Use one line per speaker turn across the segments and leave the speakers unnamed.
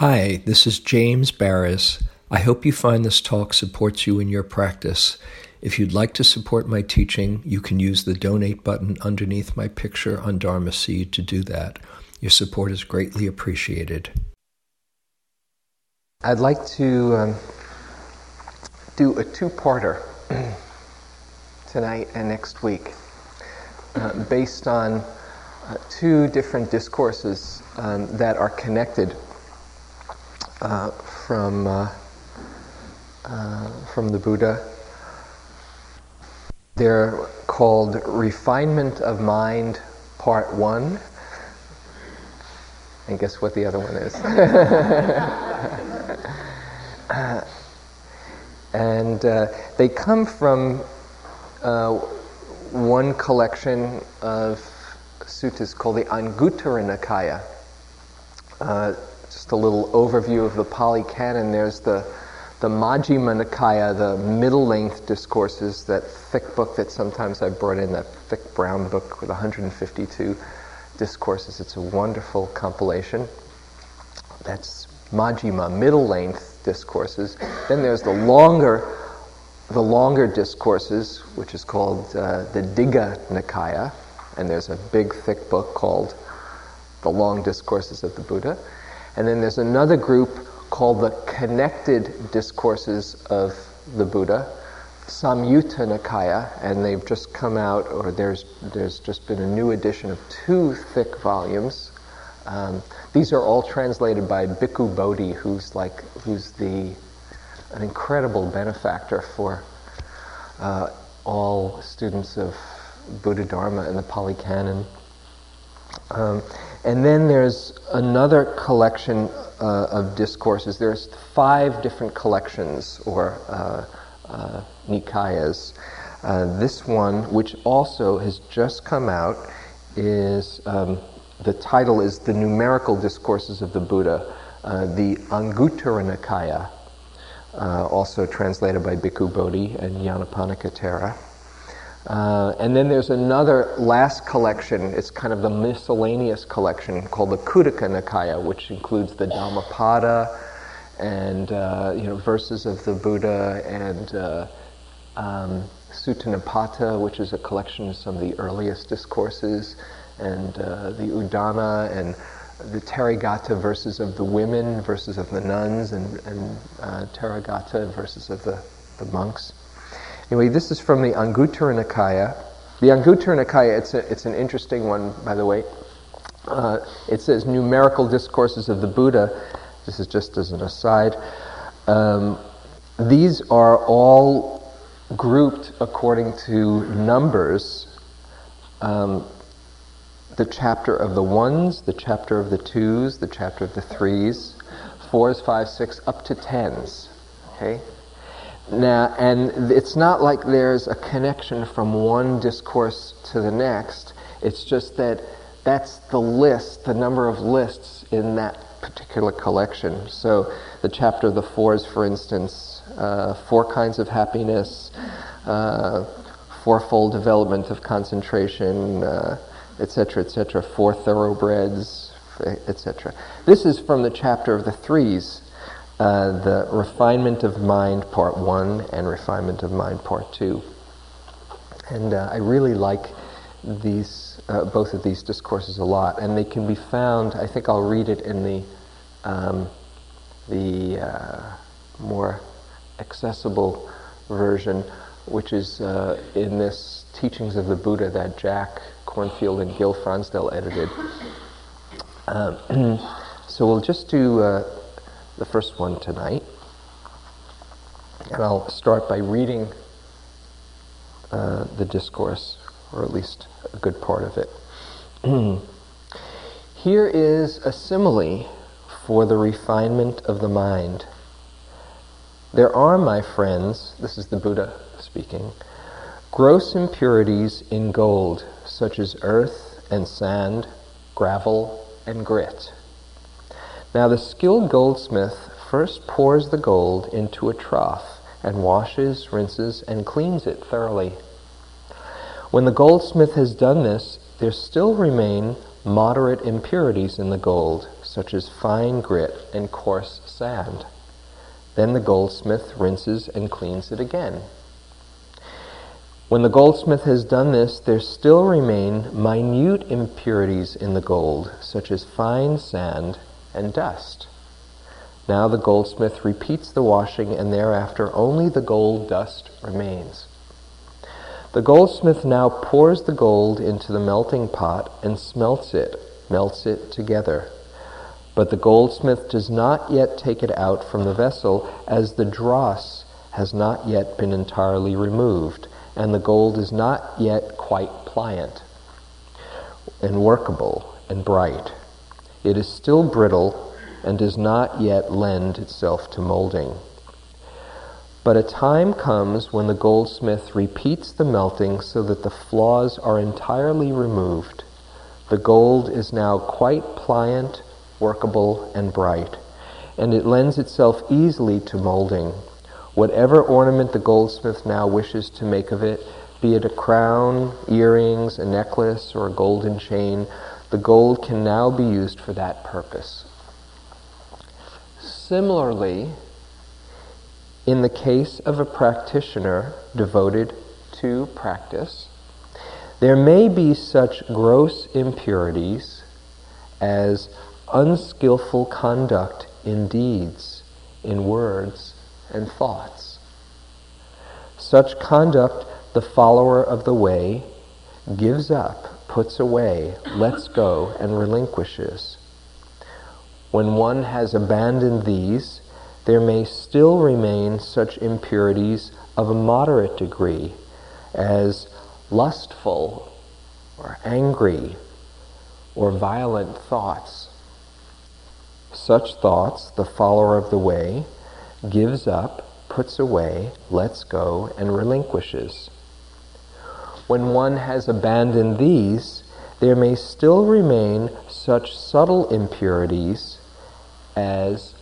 Hi, this is James Baraz. I hope you find this talk supports you in your practice. If you'd like to support my teaching, you can use the donate button underneath my picture on Dharma Seed to do that. Your support is greatly appreciated.
I'd like to um, do a two parter tonight and next week uh, based on uh, two different discourses um, that are connected uh, from, uh, uh, from the Buddha. They're called Refinement of Mind, Part 1. And guess what the other one is? and uh, they come from one collection of suttas called the Anguttara Nikaya. Uh, just a little overview of the Pali Canon. There's the the Majjhima Nikaya, the middle length discourses, that thick book that sometimes I brought in, that thick brown book with 152 discourses. It's a wonderful compilation. That's Majjhima, middle length discourses. Then there's the longer, the longer discourses, which is called uh, the Digha Nikaya, and there's a big thick book called The Long Discourses of the Buddha. And then there's another group called the Connected Discourses of the Buddha, Samyutta Nikaya, and they've just come out, or there's, there's just been a new edition of two thick volumes. Um, these are all translated by Bhikkhu Bodhi, who's like, who's the, an incredible benefactor for uh, all students of Buddha Dharma and the Pali Canon. Um, and then there's another collection uh, of discourses. There's five different collections or uh, uh, nikayas. Uh, this one, which also has just come out, is um, the title is The Numerical Discourses of the Buddha, uh, the Anguttara Nikaya, uh, also translated by Bhikkhu Bodhi and Nyanaponika Thera. Uh, and then there's another last collection, it's kind of the miscellaneous collection called the Khuddaka Nikaya, which includes the Dhammapada and uh, you know, verses of the Buddha and uh, um, Sutta which is a collection of some of the earliest discourses, and uh, the Udana and the Therigatha verses of the women, verses of the nuns, and, and uh, Theragatha verses of the, the monks. Anyway, this is from the Anguttara Nikaya. The Anguttara Nikaya, it's, a, it's an interesting one, by the way. Uh, it says numerical discourses of the Buddha. This is just as an aside. Um, these are all grouped according to numbers. Um, the chapter of the ones, the chapter of the twos, the chapter of the threes, fours, fives, six, up to tens. Okay? Now, and it's not like there's a connection from one discourse to the next. It's just that that's the list, the number of lists in that particular collection. So, the chapter of the fours, for instance, uh, four kinds of happiness, uh, fourfold development of concentration, etc., uh, etc., et four thoroughbreds, etc. This is from the chapter of the threes uh, the refinement of mind part one and refinement of mind part two. And uh, I really like these, uh, both of these discourses a lot, and they can be found. I think I'll read it in the um, the uh, more accessible version, which is uh, in this Teachings of the Buddha that Jack Kornfield and Gil Fronsdal edited. Um, so we'll just do the first one tonight. And I'll start by reading uh, the discourse, or at least a good part of it. Here is a simile for the refinement of the mind. There are, my friends, this is the Buddha speaking, gross impurities in gold, such as earth and sand, gravel and grit now, the skilled goldsmith first pours the gold into a trough and washes, rinses, and cleans it thoroughly. When the goldsmith has done this, there still remain moderate impurities in the gold, such as fine grit and coarse sand. Then the goldsmith rinses and cleans it again. When the goldsmith has done this, there still remain minute impurities in the gold, such as fine sand and dust. Now the goldsmith repeats the washing, and thereafter only the gold dust remains. The goldsmith now pours the gold into the melting pot and smelts it, melts it together. But the goldsmith does not yet take it out from the vessel, as the dross has not yet been entirely removed, and the gold is not yet quite pliant and workable and bright. It is still brittle and does not yet lend itself to molding. But a time comes when the goldsmith repeats the melting so that the flaws are entirely removed. The gold is now quite pliant, workable, and bright, and it lends itself easily to molding. Whatever ornament the goldsmith now wishes to make of it, be it a crown, earrings, a necklace, or a golden chain, the gold can now be used for that purpose. Similarly, in the case of a practitioner devoted to practice, there may be such gross impurities as unskillful conduct in deeds, in words, and thoughts. Such conduct the follower of the way gives up, puts away, lets go, and relinquishes. When one has abandoned these, there may still remain such impurities of a moderate degree as lustful or angry or violent thoughts. Such thoughts the follower of the way gives up, puts away, lets go, and relinquishes. When one has abandoned these, there may still remain such subtle impurities as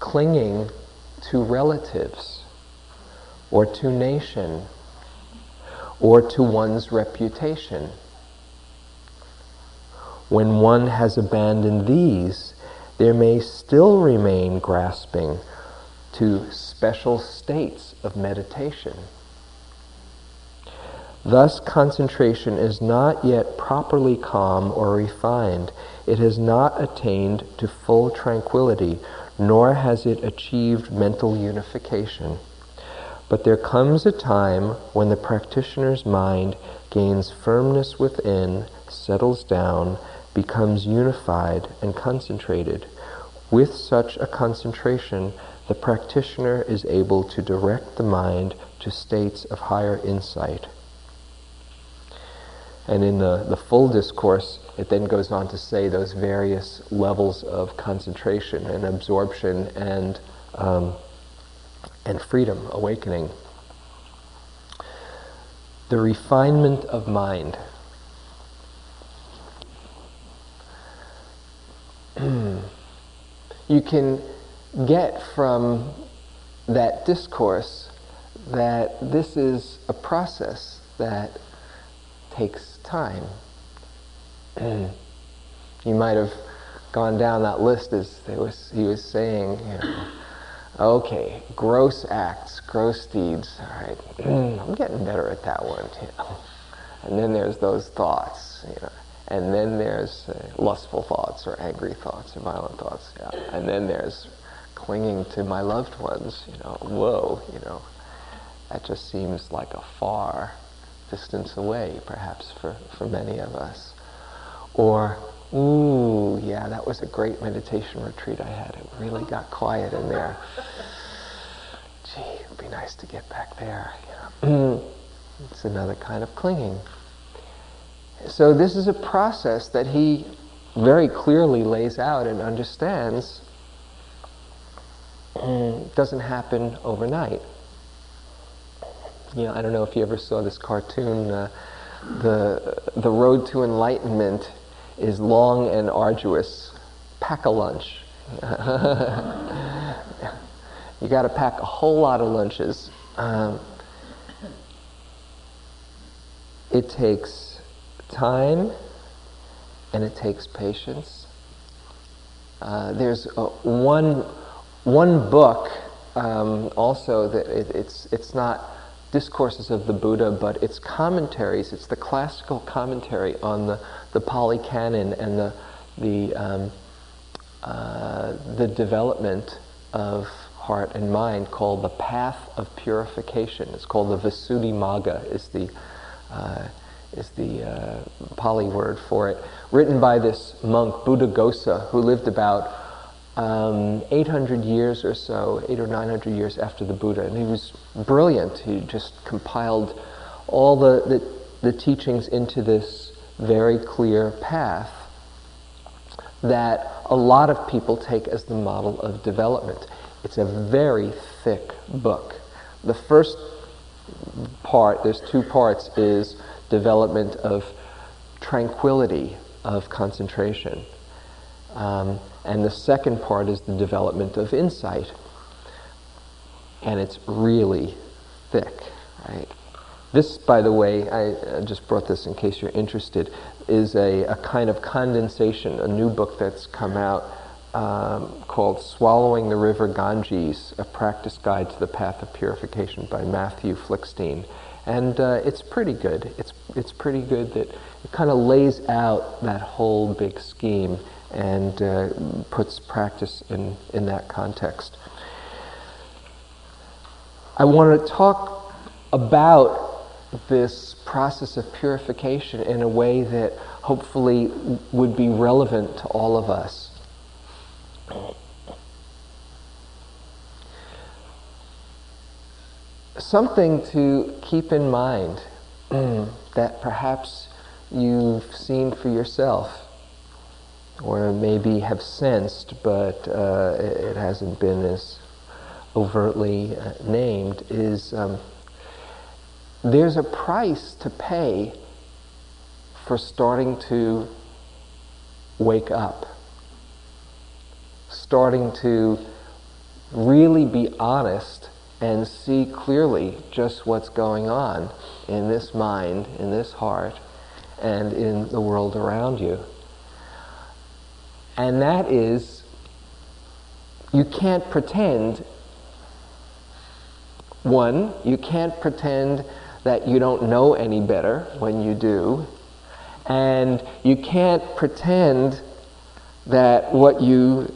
clinging to relatives or to nation or to one's reputation. When one has abandoned these, there may still remain grasping to special states of meditation. Thus, concentration is not yet properly calm or refined. It has not attained to full tranquility, nor has it achieved mental unification. But there comes a time when the practitioner's mind gains firmness within, settles down, becomes unified and concentrated. With such a concentration, the practitioner is able to direct the mind to states of higher insight. And in the, the full discourse, it then goes on to say those various levels of concentration and absorption and, um, and freedom, awakening. The refinement of mind. you can get from that discourse that this is a process that takes time. you might have gone down that list as was, he was saying, you know, okay, gross acts, gross deeds, all right, I'm getting better at that one, know. And then there's those thoughts, you know. And then there's uh, lustful thoughts or angry thoughts or violent thoughts, yeah. And then there's clinging to my loved ones, you know, whoa, you know. That just seems like a far distance away, perhaps, for, for many of us. Or, ooh, yeah, that was a great meditation retreat I had. It really got quiet in there. Gee, it'd be nice to get back there. You know? it's another kind of clinging. So this is a process that he very clearly lays out and understands mm, doesn't happen overnight you know, I don't know if you ever saw this cartoon. Uh, the the road to enlightenment is long and arduous. Pack a lunch. you got to pack a whole lot of lunches. Um, it takes time and it takes patience. Uh, there's uh, one, one book um, also that it, it's, it's not discourses of the Buddha, but it's commentaries. It's the classical commentary on the, the Pali Canon and the, the, um, uh, the development of heart and mind called the Path of Purification. It's called the Visuddhimagga is the, uh, is the uh, Pali word for it. Written by this monk, Buddhaghosa, who lived about um, 800 years or so, eight or 900 years after the Buddha. And he was brilliant. He just compiled all the, the, the teachings into this very clear path that a lot of people take as the model of development. It's a very thick book. The first part, there's two parts, is development of tranquility, of concentration. Um, and the second part is the development of insight. And it's really thick, right? This, by the way, I just brought this in case you're interested, is a, a kind of condensation, a new book that's come out um, called Swallowing the River Ganges, A Practice Guide to the Path of Purification by Matthew Flickstein. And uh, it's pretty good. It's, it's pretty good that it kind of lays out that whole big scheme and uh, puts practice in, in that context. I want to talk about this process of purification in a way that hopefully would be relevant to all of us. Something to keep in mind that perhaps you've seen for yourself or maybe have sensed, but uh, it hasn't been as overtly uh, named, is um, there's a price to pay for starting to wake up, starting to really be honest and see clearly just what's going on in this mind, in this heart, and in the world around you. And that is, you can't pretend, one, you can't pretend that you don't know any better when you do, and you can't pretend that what you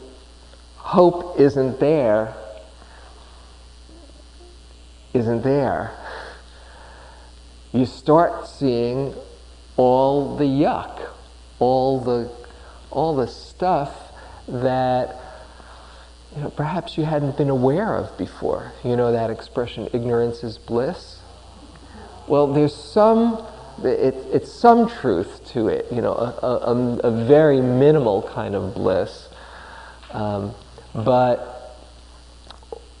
hope isn't there isn't there. You start seeing all the yuck, all the all the stuff that you know, perhaps you hadn't been aware of before. You know that expression, ignorance is bliss? Well, there's some, it, it's some truth to it, you know, a, a, a very minimal kind of bliss. Um, but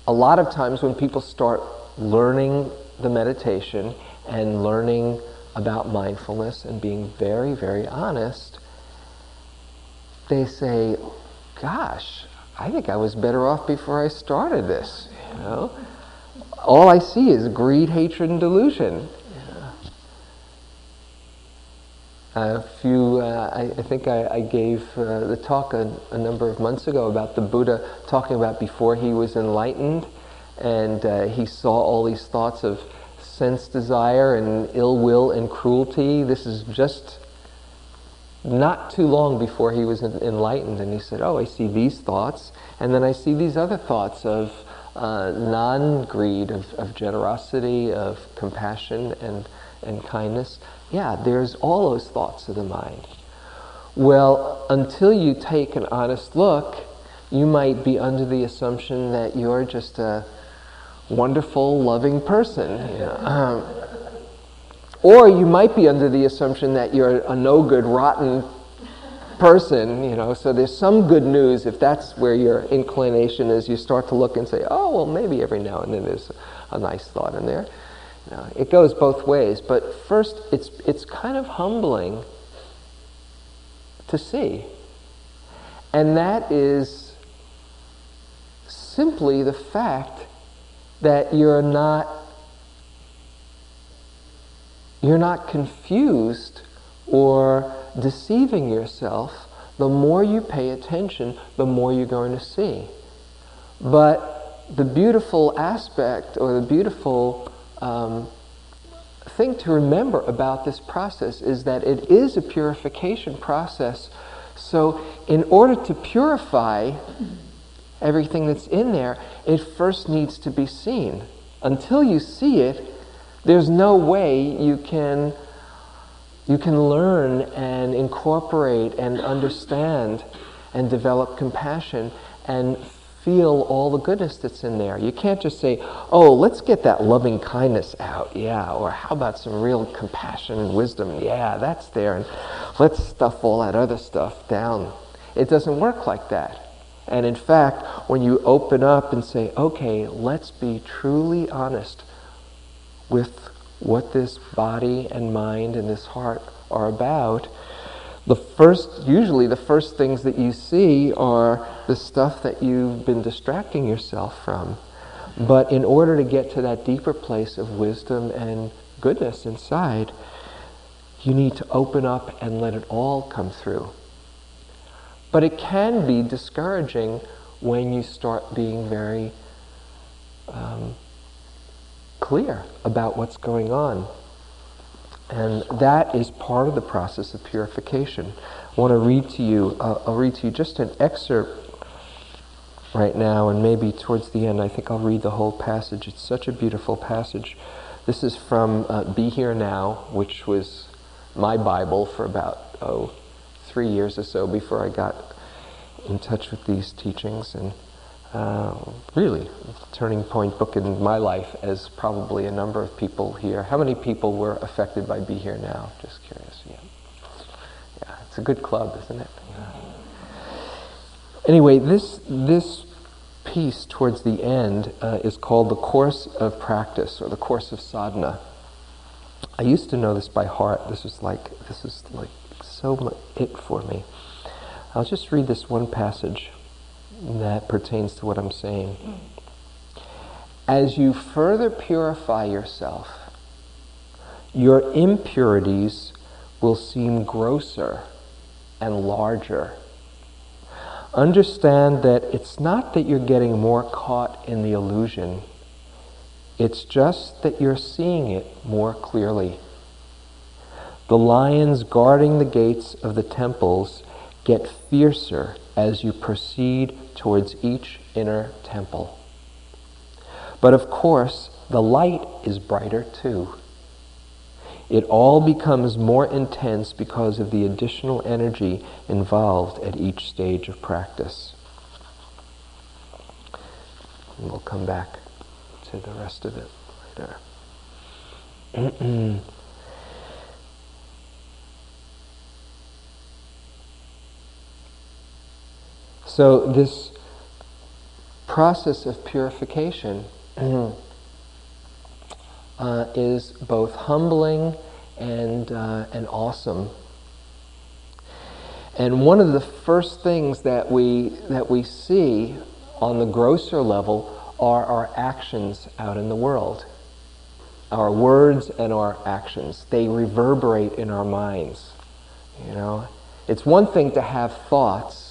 a lot of times when people start learning the meditation and learning about mindfulness and being very, very honest, they say, gosh, I think I was better off before I started this. You know, all I see is greed, hatred, and delusion. A few, uh, I, I, think I, I gave uh, the talk a, a, number of months ago about the Buddha talking about before he was enlightened, and uh, he saw all these thoughts of sense desire and ill will and cruelty. This is just not too long before he was enlightened, and he said, Oh, I see these thoughts, and then I see these other thoughts of uh, non greed, of, of generosity, of compassion, and, and kindness. Yeah, there's all those thoughts of the mind. Well, until you take an honest look, you might be under the assumption that you're just a wonderful, loving person. You know? um, or you might be under the assumption that you're a no good, rotten person, you know, so there's some good news if that's where your inclination is. You start to look and say, oh, well, maybe every now and then there's a nice thought in there. It goes both ways, but first, it's, it's kind of humbling to see. And that is simply the fact that you're not you're not confused or deceiving yourself the more you pay attention, the more you're going to see. But the beautiful aspect or the beautiful um, thing to remember about this process is that it is a purification process. So, in order to purify everything that's in there, it first needs to be seen. Until you see it, there's no way you can you can learn and incorporate and understand and develop compassion and feel all the goodness that's in there. You can't just say, oh, let's get that loving kindness out, yeah, or how about some real compassion and wisdom, yeah, that's there, and let's stuff all that other stuff down. It doesn't work like that. And in fact, when you open up and say, okay, let's be truly honest with what this body and mind and this heart are about, the first, usually the first things that you see are the stuff that you've been distracting yourself from. But in order to get to that deeper place of wisdom and goodness inside, you need to open up and let it all come through. But it can be discouraging when you start being very um, clear about what's going on. And that is part of the process of purification. I want to read to you, uh, I'll read to you just an excerpt right now, and maybe towards the end, I think I'll read the whole passage. It's such a beautiful passage. This is from uh, Be Here Now, which was my Bible for about, oh, three years or so before I got in touch with these teachings. And uh, really turning point book in my life, as probably a number of people here. How many people were affected by Be Here Now? Just curious. Yeah, yeah, it's a good club, isn't it? Yeah. Anyway, this this piece towards the end uh, is called the course of practice or the course of sadhana. I used to know this by heart. This was like this is like so much it for me. I'll just read this one passage that pertains to what I'm saying. As you further purify yourself, your impurities will seem grosser and larger. Understand that it's not that you're getting more caught in the illusion, it's just that you're seeing it more clearly. The lions guarding the gates of the temples get fiercer as you proceed towards each inner temple. But of course, the light is brighter too. It all becomes more intense because of the additional energy involved at each stage of practice. And we'll come back to the rest of it later. So, this process of purification uh, is both humbling and, uh, and awesome. And one of the first things that we, that we see on the grosser level are our actions out in the world. Our words and our actions. They reverberate in our minds. You know, it's one thing to have thoughts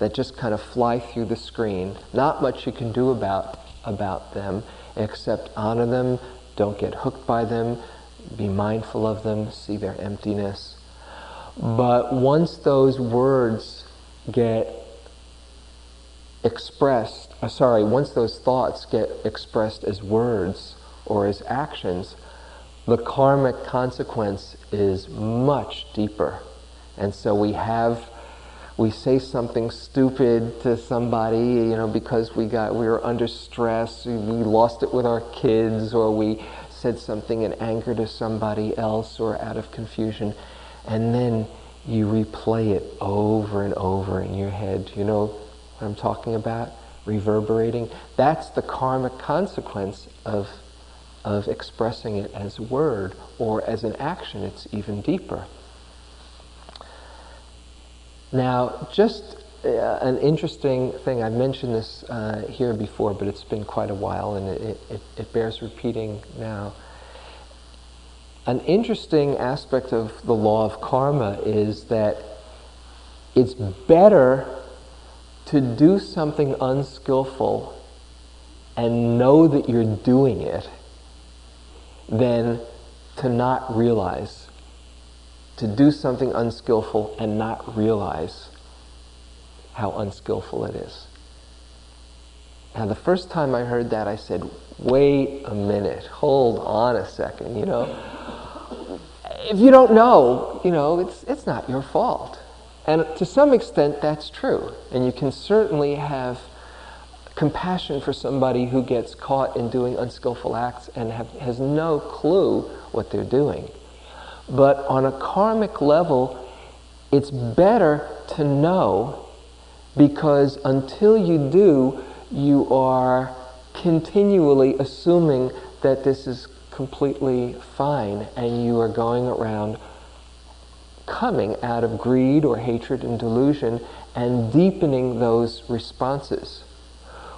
that just kind of fly through the screen. Not much you can do about, about them except honor them, don't get hooked by them, be mindful of them, see their emptiness. But once those words get expressed, uh, sorry, once those thoughts get expressed as words or as actions, the karmic consequence is much deeper. And so we have we say something stupid to somebody, you know, because we got we were under stress, we lost it with our kids, or we said something in anger to somebody else, or out of confusion, and then you replay it over and over in your head. You know what I'm talking about? Reverberating. That's the karmic consequence of of expressing it as word or as an action. It's even deeper. Now, just uh, an interesting thing, I've mentioned this uh, here before, but it's been quite a while and it, it, it bears repeating now. An interesting aspect of the law of karma is that it's better to do something unskillful and know that you're doing it than to not realize. To do something unskillful and not realize how unskillful it is. Now, the first time I heard that, I said, wait a minute, hold on a second, you know. If you don't know, you know, it's, it's not your fault. And to some extent, that's true. And you can certainly have compassion for somebody who gets caught in doing unskillful acts and have, has no clue what they're doing. But on a karmic level, it's better to know because until you do, you are continually assuming that this is completely fine and you are going around coming out of greed or hatred and delusion and deepening those responses.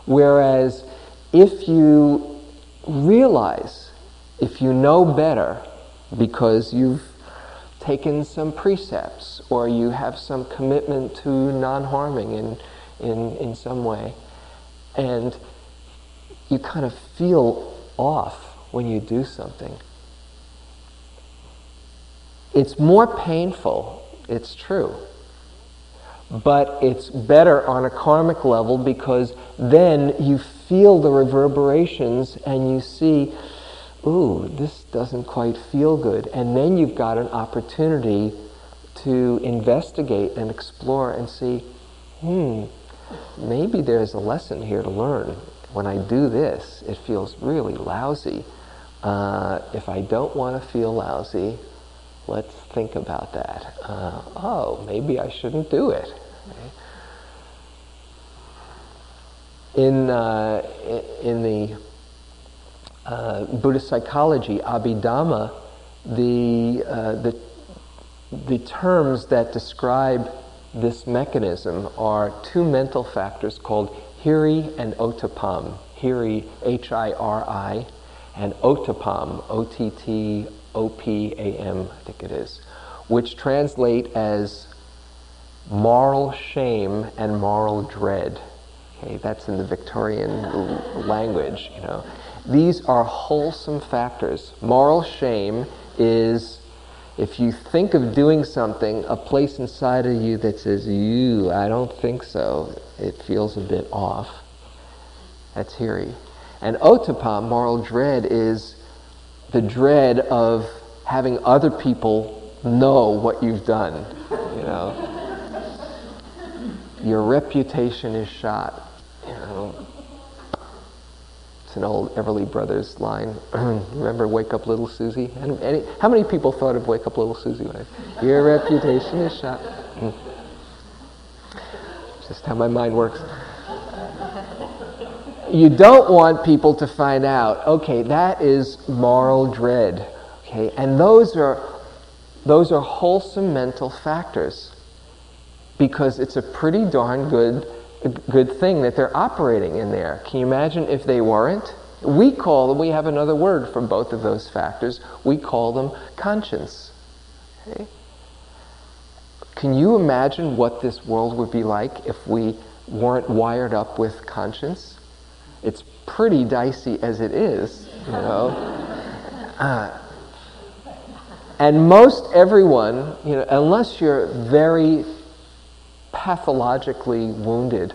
Whereas if you realize, if you know better, because you've taken some precepts or you have some commitment to non harming in, in, in some way, and you kind of feel off when you do something. It's more painful, it's true. But it's better on a karmic level because then you feel the reverberations and you see, ooh, this doesn't quite feel good. And then you've got an opportunity to investigate and explore and see, hmm, maybe there's a lesson here to learn. When I do this, it feels really lousy. Uh, if I don't want to feel lousy, let's think about that. Uh, oh, maybe I shouldn't do it. In, uh, in the uh, Buddhist psychology, Abhidhamma, the, uh, the, the terms that describe this mechanism are two mental factors called hiri and otapam. Hiri, H I R I, and otapam, O T T O P A M, I think it is, which translate as moral shame and moral dread. Okay, that's in the Victorian language, you know. These are wholesome factors. Moral shame is if you think of doing something, a place inside of you that says, you, I don't think so, it feels a bit off. That's hiri. And ottapam, moral dread, is the dread of having other people know what you've done. You know, your reputation is shot. You know, it's an old Everly Brothers line. Remember "Wake Up, Little Susie"? And any, how many people thought of "Wake Up, Little Susie"? When I, Your reputation is shot. Hmm. Just how my mind works. You don't want people to find out. Okay, that is moral dread. Okay, and those are those are wholesome mental factors because it's a pretty darn good good thing that they're operating in there. Can you imagine if they weren't? We call them, we have another word for both of those factors. We call them conscience. Okay? Can you imagine what this world would be like if we weren't wired up with conscience? It's pretty dicey as it is, you know. Uh, and most everyone, you know, unless you're very pathologically wounded.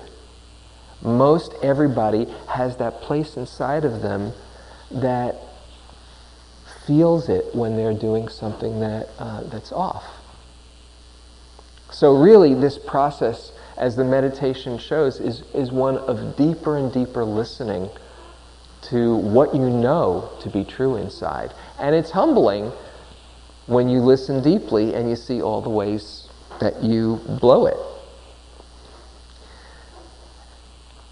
Most everybody has that place inside of them that feels it when they're doing something that, uh, that's off. So, really, this process, as the meditation shows, is, is one of deeper and deeper listening to what you know to be true inside. And it's humbling when you listen deeply and you see all the ways that you blow it.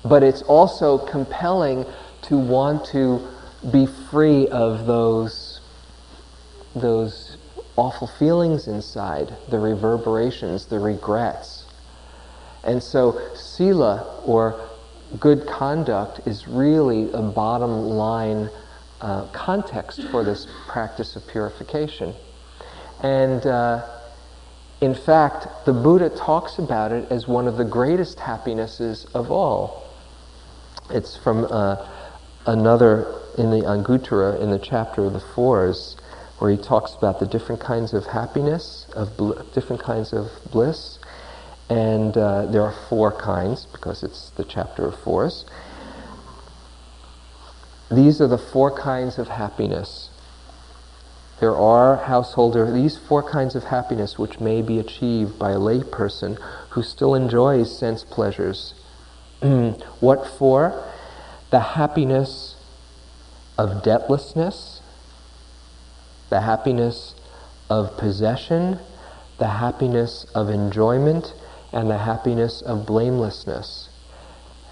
But it's also compelling to want to be free of those, those awful feelings inside, the reverberations, the regrets. And so, sila, or good conduct, is really a bottom line uh, context for this practice of purification. And uh, in fact, the Buddha talks about it as one of the greatest happinesses of all. It's from uh, another in the Anguttara, in the chapter of the Fours, where he talks about the different kinds of happiness, of bl- different kinds of bliss. And uh, there are four kinds, because it's the chapter of Fours. These are the four kinds of happiness. There are householder these four kinds of happiness which may be achieved by a layperson who still enjoys sense pleasures. Mm. what for? The happiness of debtlessness, the happiness of possession, the happiness of enjoyment, and the happiness of blamelessness.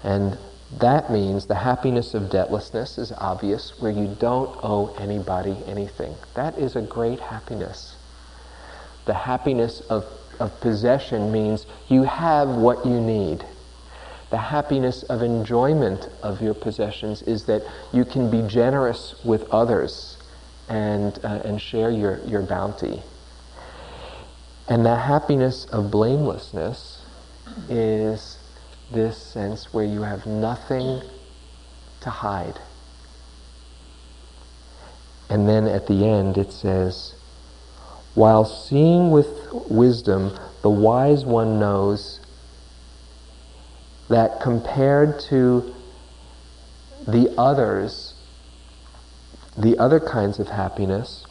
And that means the happiness of debtlessness is obvious, where you don't owe anybody anything. That is a great happiness. The happiness of, of possession means you have what you need. The happiness of enjoyment of your possessions is that you can be generous with others and, uh, and share your, your bounty. And the happiness of blamelessness is this sense where you have nothing to hide. And then at the end it says, while seeing with wisdom, the wise one knows that compared to the others, the other kinds of happiness,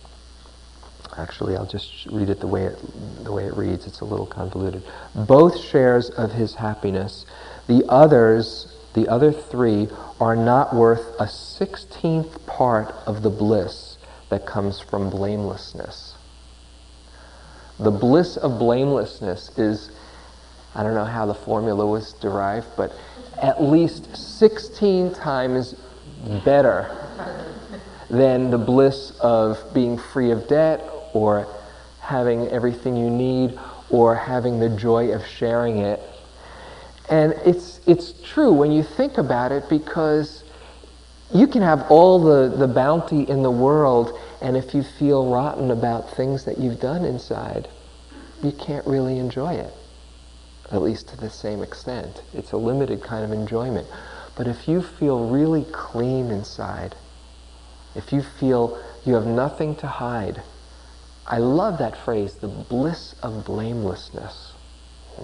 Actually, I'll just read it the way it, the way it reads. It's a little convoluted. Both shares of his happiness. The others, the other three, are not worth a sixteenth part of the bliss that comes from blamelessness. The bliss of blamelessness is, I don't know how the formula was derived, but at least 16 times better than the bliss of being free of debt or having everything you need or having the joy of sharing it. And it's, it's true when you think about it because you can have all the, the bounty in the world, and if you feel rotten about things that you've done inside, you can't really enjoy it, at least to the same extent. It's a limited kind of enjoyment. But if you feel really clean inside, if you feel you have nothing to hide, I love that phrase, the bliss of blamelessness.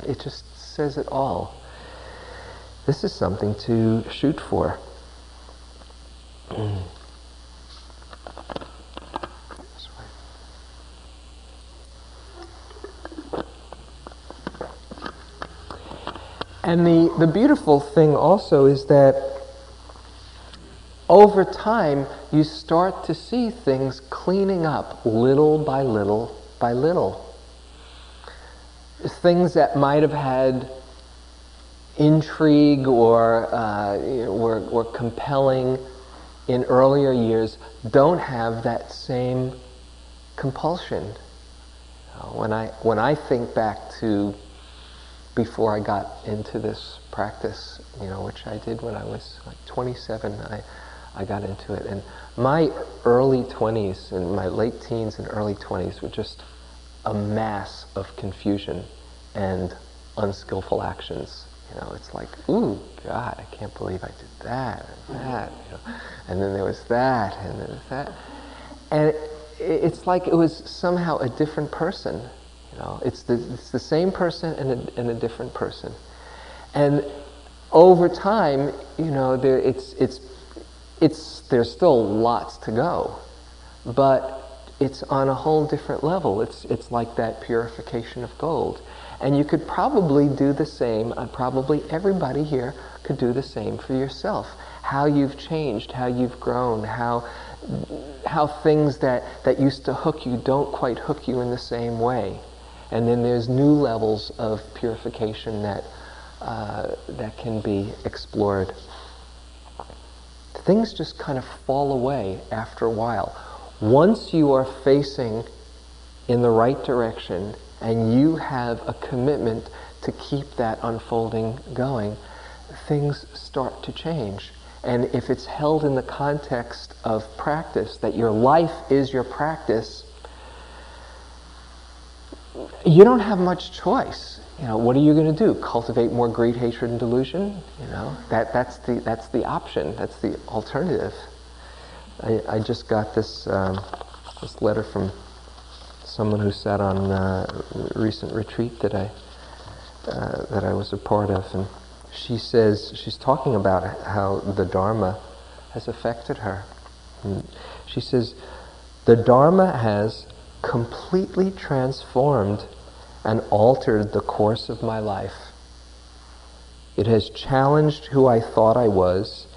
It just says it all. This is something to shoot for. And the, the beautiful thing also is that over time, you start to see things cleaning up little by little by little. Things that might have had intrigue or uh, were, were compelling in earlier years don't have that same compulsion. When I, when I think back to before I got into this practice, you know, which I did when I was like 27, I, I got into it. And my early 20s and my late teens and early 20s were just a mass of confusion and unskillful actions. You know, it's like, ooh, God, I can't believe I did that and that. You know. And then there was that, and then that. And it, it's like it was somehow a different person. You know, it's the, it's the same person and a, and a different person. And over time, you know, there, it's, it's it's, there's still lots to go, but it's on a whole different level. It's, it's like that purification of gold. And you could probably do the same, uh, probably everybody here could do the same for yourself. How you've changed, how you've grown, how, how things that, that used to hook you don't quite hook you in the same way. And then there's new levels of purification that, uh, that can be explored things just kind of fall away after a while. Once you are facing in the right direction and you have a commitment to keep that unfolding going, things start to change. And if it's held in the context of practice, that your life is your practice, you don't have much choice. You know, what are you going to do? Cultivate more greed, hatred, and delusion? You know, that, that's, the, that's the option. That's the alternative. I, I just got this, um, this letter from someone who sat on uh, a recent retreat that I, uh, that I was a part of. And she says, she's talking about how the Dharma has affected her. And she says, the Dharma has completely transformed and altered the course of my life. It has challenged who I thought I was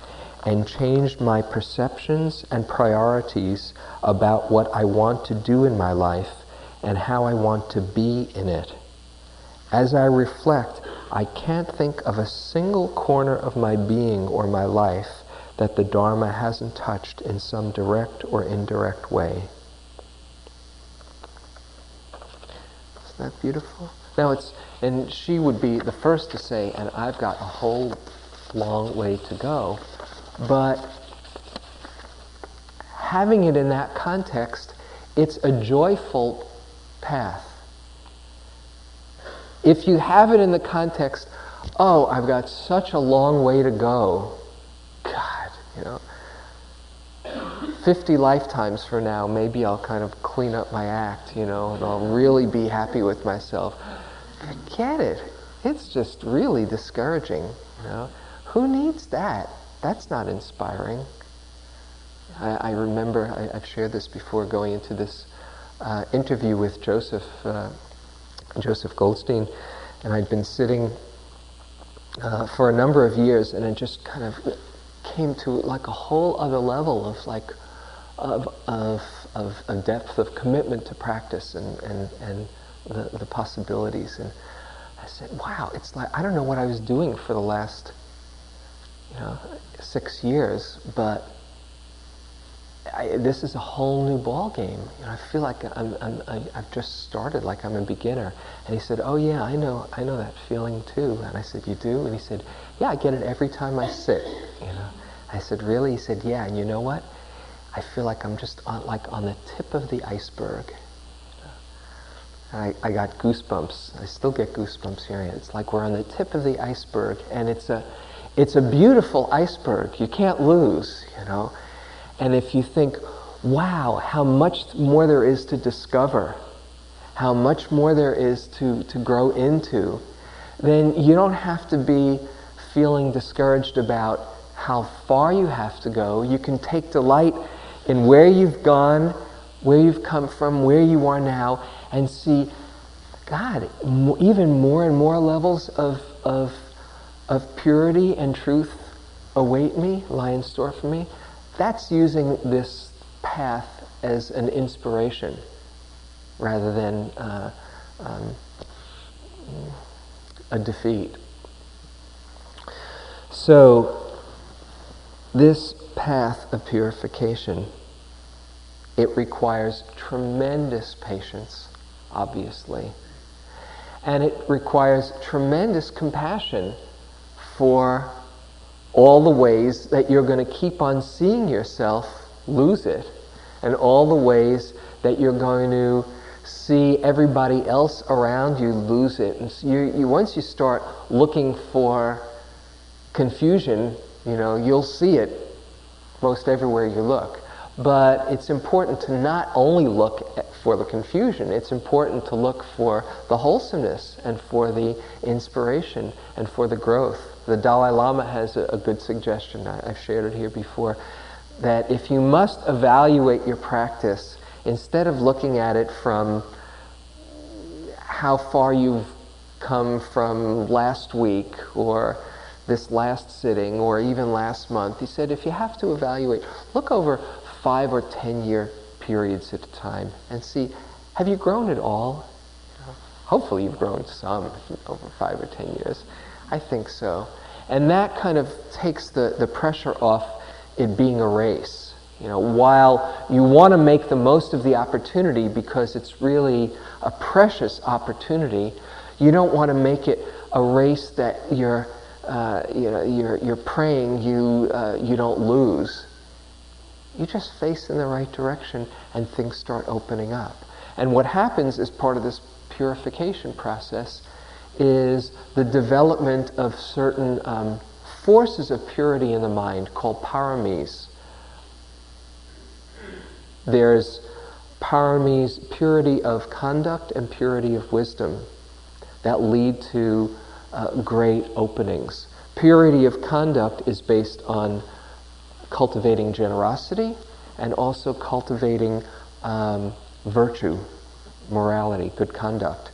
and changed my perceptions and priorities about what I want to do in my life and how I want to be in it. As I reflect, I can't think of a single corner of my being or my life that the Dharma hasn't touched in some direct or indirect way. Isn't that beautiful? Now it's, and she would be the first to say, and I've got a whole long way to go, but having it in that context, it's a joyful path. If you have it in the context, oh, I've got such a long way to go, God, you know. 50 lifetimes from now, maybe I'll kind of clean up my act, you know, and I'll really be happy with myself. Forget it. It's just really discouraging, you know. Who needs that? That's not inspiring. I, I remember, I, have shared this before, going into this uh, interview with Joseph, uh, Joseph Goldstein, and I'd been sitting uh, for a number of years, and it just kind of came to like a whole other level of like of, of, of, of depth of commitment to practice and, and, and the, the possibilities. And I said, wow, it's like, I don't know what I was doing for the last, you know, six years, but I, this is a whole new ball game. You know, I feel like I'm, I'm, I, have just started, like I'm a beginner. And he said, "Oh yeah, I know, I know that feeling too." And I said, "You do?" And he said, "Yeah, I get it every time I sit." You know, I said, "Really?" He said, "Yeah." And you know what? I feel like I'm just on, like on the tip of the iceberg. I, I got goosebumps. I still get goosebumps it. It's like we're on the tip of the iceberg, and it's a, it's a beautiful iceberg. You can't lose, you know. And if you think, wow, how much more there is to discover, how much more there is to, to grow into, then you don't have to be feeling discouraged about how far you have to go. You can take delight in where you've gone, where you've come from, where you are now, and see, God, even more and more levels of, of, of purity and truth await me, lie in store for me. That's using this path as an inspiration rather than uh, um, a defeat. So, this path of purification, it requires tremendous patience, obviously. And it requires tremendous compassion for all the ways that you're going to keep on seeing yourself lose it, and all the ways that you're going to see everybody else around you lose it. And so you, you, once you start looking for confusion, you know, you'll see it most everywhere you look. But it's important to not only look for the confusion, it's important to look for the wholesomeness and for the inspiration and for the growth. The Dalai Lama has a, a good suggestion, I, I've shared it here before, that if you must evaluate your practice, instead of looking at it from how far you've come from last week or this last sitting or even last month, he said if you have to evaluate, look over five or ten year periods at a time and see have you grown at all? Hopefully, you've grown some over five or ten years. I think so. And that kind of takes the, the pressure off it being a race. You know, while you want to make the most of the opportunity because it's really a precious opportunity, you don't want to make it a race that you're uh, you know, you're, you're praying you, uh, you don't lose. You just face in the right direction and things start opening up. And what happens as part of this purification process is the development of certain um, forces of purity in the mind called paramis. There's paramis, purity of conduct and purity of wisdom that lead to uh, great openings. Purity of conduct is based on cultivating generosity and also cultivating um, virtue, morality, good conduct.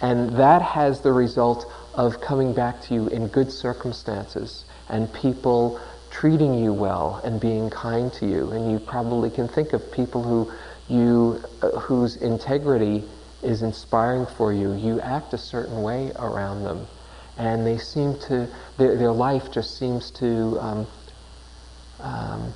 And that has the result of coming back to you in good circumstances and people treating you well and being kind to you. And you probably can think of people who you, uh, whose integrity is inspiring for you. You act a certain way around them. And they seem to, their, their life just seems to, um, um,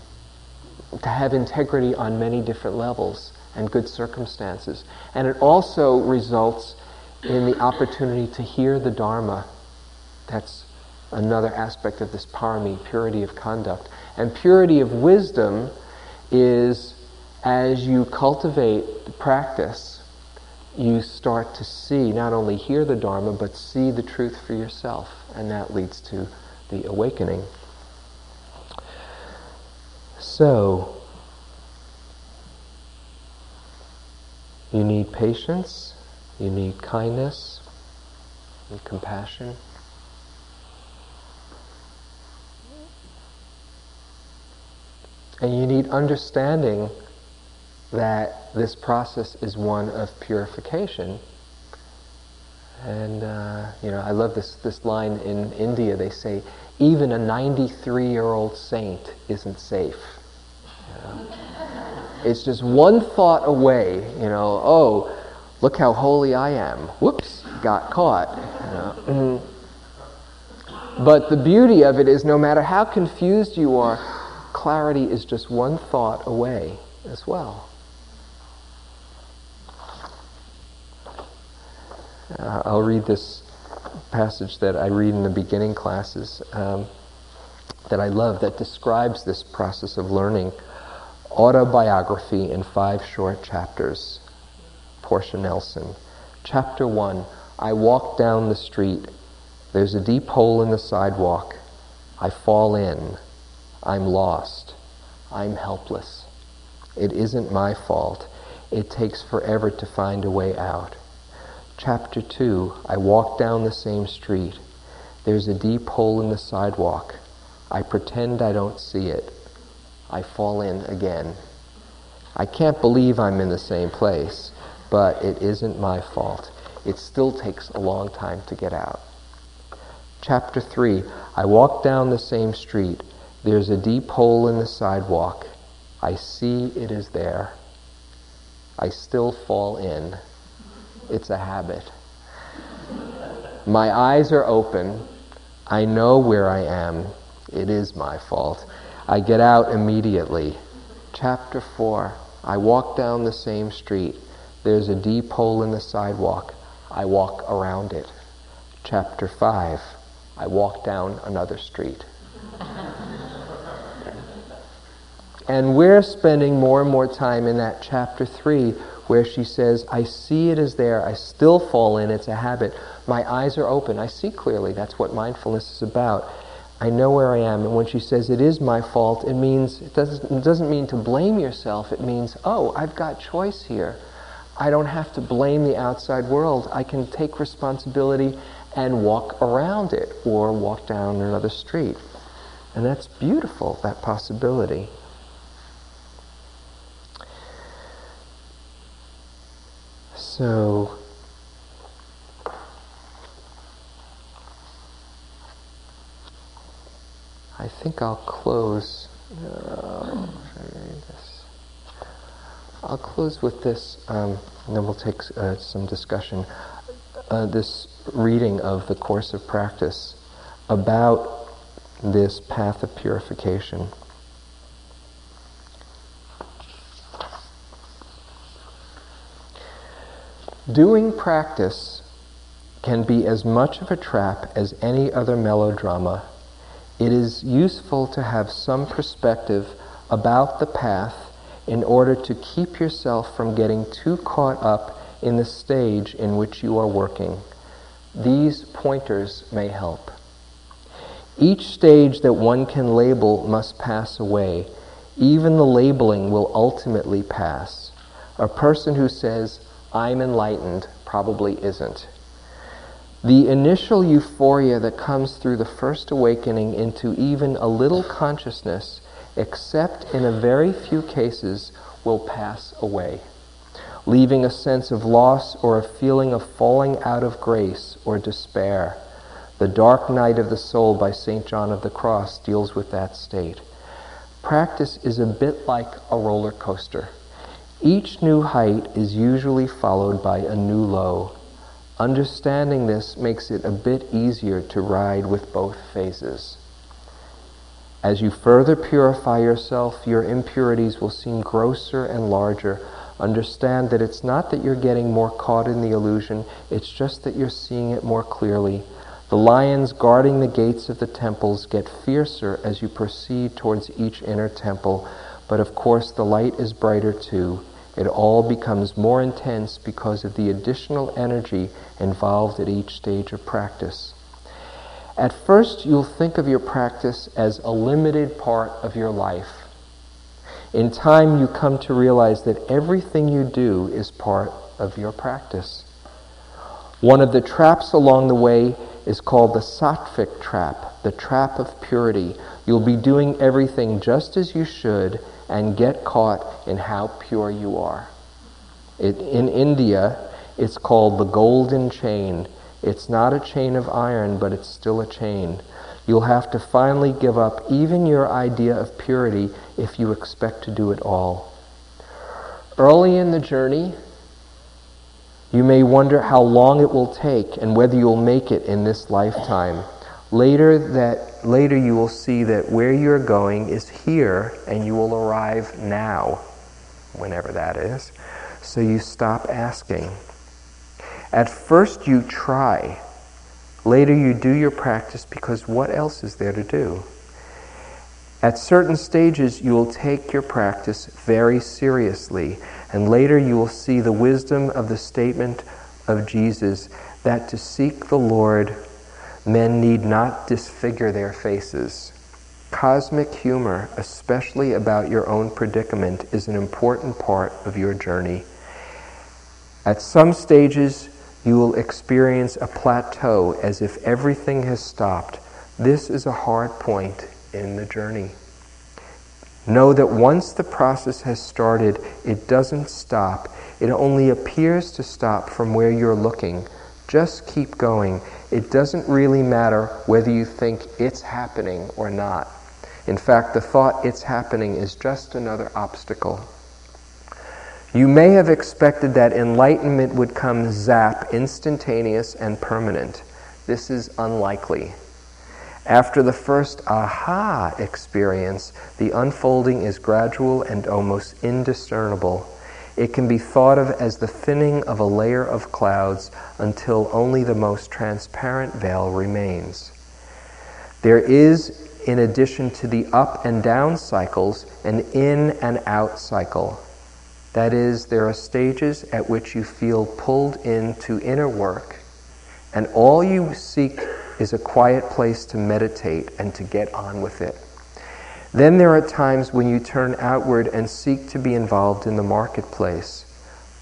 to have integrity on many different levels and good circumstances. And it also results in the opportunity to hear the Dharma. That's another aspect of this parami, purity of conduct. And purity of wisdom is as you cultivate the practice, you start to see, not only hear the Dharma, but see the truth for yourself. And that leads to the awakening. So, you need patience, you need kindness, and compassion. And you need understanding that this process is one of purification. And, uh, you know, I love this, this line in India. They say, even a 93 year old saint isn't safe. It's just one thought away, you know, oh, look how holy I am. Whoops, got caught. You know? mm-hmm. But the beauty of it is no matter how confused you are, clarity is just one thought away as well. Uh, I'll read this passage that I read in the beginning classes um, that I love that describes this process of learning. Autobiography in five short chapters. Portia Nelson. Chapter 1 I walk down the street. There's a deep hole in the sidewalk. I fall in. I'm lost. I'm helpless. It isn't my fault. It takes forever to find a way out. Chapter 2 I walk down the same street. There's a deep hole in the sidewalk. I pretend I don't see it. I fall in again. I can't believe I'm in the same place, but it isn't my fault. It still takes a long time to get out. Chapter 3 I walk down the same street. There's a deep hole in the sidewalk. I see it is there. I still fall in. It's a habit. My eyes are open. I know where I am. It is my fault. I get out immediately. Chapter 4 I walk down the same street. There's a deep hole in the sidewalk. I walk around it. Chapter 5 I walk down another street. and we're spending more and more time in that chapter 3 where she says, I see it is there, I still fall in, it's a habit. My eyes are open, I see clearly, that's what mindfulness is about. I know where I am. And when she says it is my fault, it means it doesn't, it doesn't mean to blame yourself. It means, oh, I've got choice here. I don't have to blame the outside world. I can take responsibility and walk around it or walk down another street. And that's beautiful, that possibility. So, I think I'll close. Uh, I'll close with this, um, and then we'll take uh, some discussion. Uh, this reading of the course of practice about this path of purification. Doing practice can be as much of a trap as any other melodrama. It is useful to have some perspective about the path in order to keep yourself from getting too caught up in the stage in which you are working. These pointers may help. Each stage that one can label must pass away. Even the labeling will ultimately pass. A person who says, I'm enlightened, probably isn't. The initial euphoria that comes through the first awakening into even a little consciousness, except in a very few cases, will pass away, leaving a sense of loss or a feeling of falling out of grace or despair. The Dark Night of the Soul by St. John of the Cross deals with that state. Practice is a bit like a roller coaster. Each new height is usually followed by a new low. Understanding this makes it a bit easier to ride with both phases. As you further purify yourself, your impurities will seem grosser and larger. Understand that it's not that you're getting more caught in the illusion, it's just that you're seeing it more clearly. The lions guarding the gates of the temples get fiercer as you proceed towards each inner temple, but of course the light is brighter too. It all becomes more intense because of the additional energy involved at each stage of practice. At first, you'll think of your practice as a limited part of your life. In time, you come to realize that everything you do is part of your practice. One of the traps along the way is called the sattvic trap, the trap of purity. You'll be doing everything just as you should and get caught in how pure you are. It, in India, it's called the golden chain. It's not a chain of iron, but it's still a chain. You'll have to finally give up even your idea of purity if you expect to do it all. Early in the journey, you may wonder how long it will take and whether you'll make it in this lifetime. Later that later you will see that where you're going is here and you will arrive now, whenever that is. So you stop asking. At first, you try. Later, you do your practice because what else is there to do? At certain stages, you will take your practice very seriously, and later you will see the wisdom of the statement of Jesus that to seek the Lord, men need not disfigure their faces. Cosmic humor, especially about your own predicament, is an important part of your journey. At some stages, you will experience a plateau as if everything has stopped. This is a hard point in the journey. Know that once the process has started, it doesn't stop. It only appears to stop from where you're looking. Just keep going. It doesn't really matter whether you think it's happening or not. In fact, the thought it's happening is just another obstacle. You may have expected that enlightenment would come zap, instantaneous and permanent. This is unlikely. After the first aha experience, the unfolding is gradual and almost indiscernible. It can be thought of as the thinning of a layer of clouds until only the most transparent veil remains. There is, in addition to the up and down cycles, an in and out cycle. That is, there are stages at which you feel pulled into inner work, and all you seek is a quiet place to meditate and to get on with it. Then there are times when you turn outward and seek to be involved in the marketplace.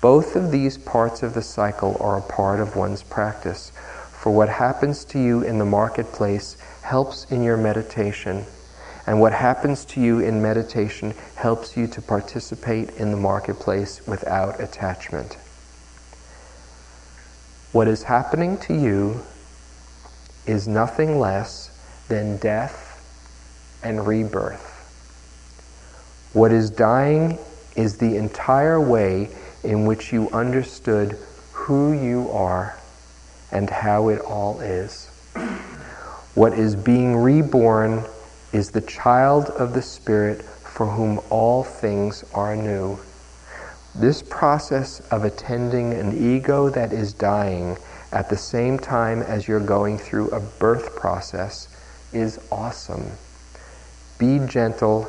Both of these parts of the cycle are a part of one's practice. For what happens to you in the marketplace helps in your meditation and what happens to you in meditation helps you to participate in the marketplace without attachment. What is happening to you is nothing less than death and rebirth. What is dying is the entire way in which you understood who you are and how it all is. What is being reborn is the child of the Spirit for whom all things are new. This process of attending an ego that is dying at the same time as you're going through a birth process is awesome. Be gentle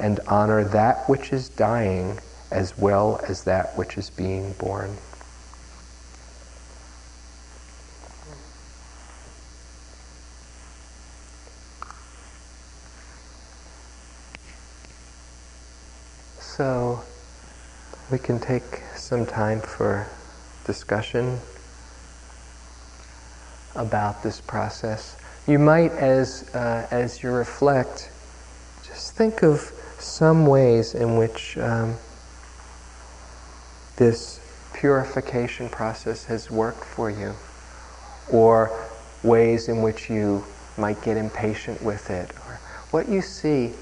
and honor that which is dying as well as that which is being born. So, we can take some time for discussion about this process. You might, as, uh, as you reflect, just think of some ways in which um, this purification process has worked for you, or ways in which you might get impatient with it, or what you see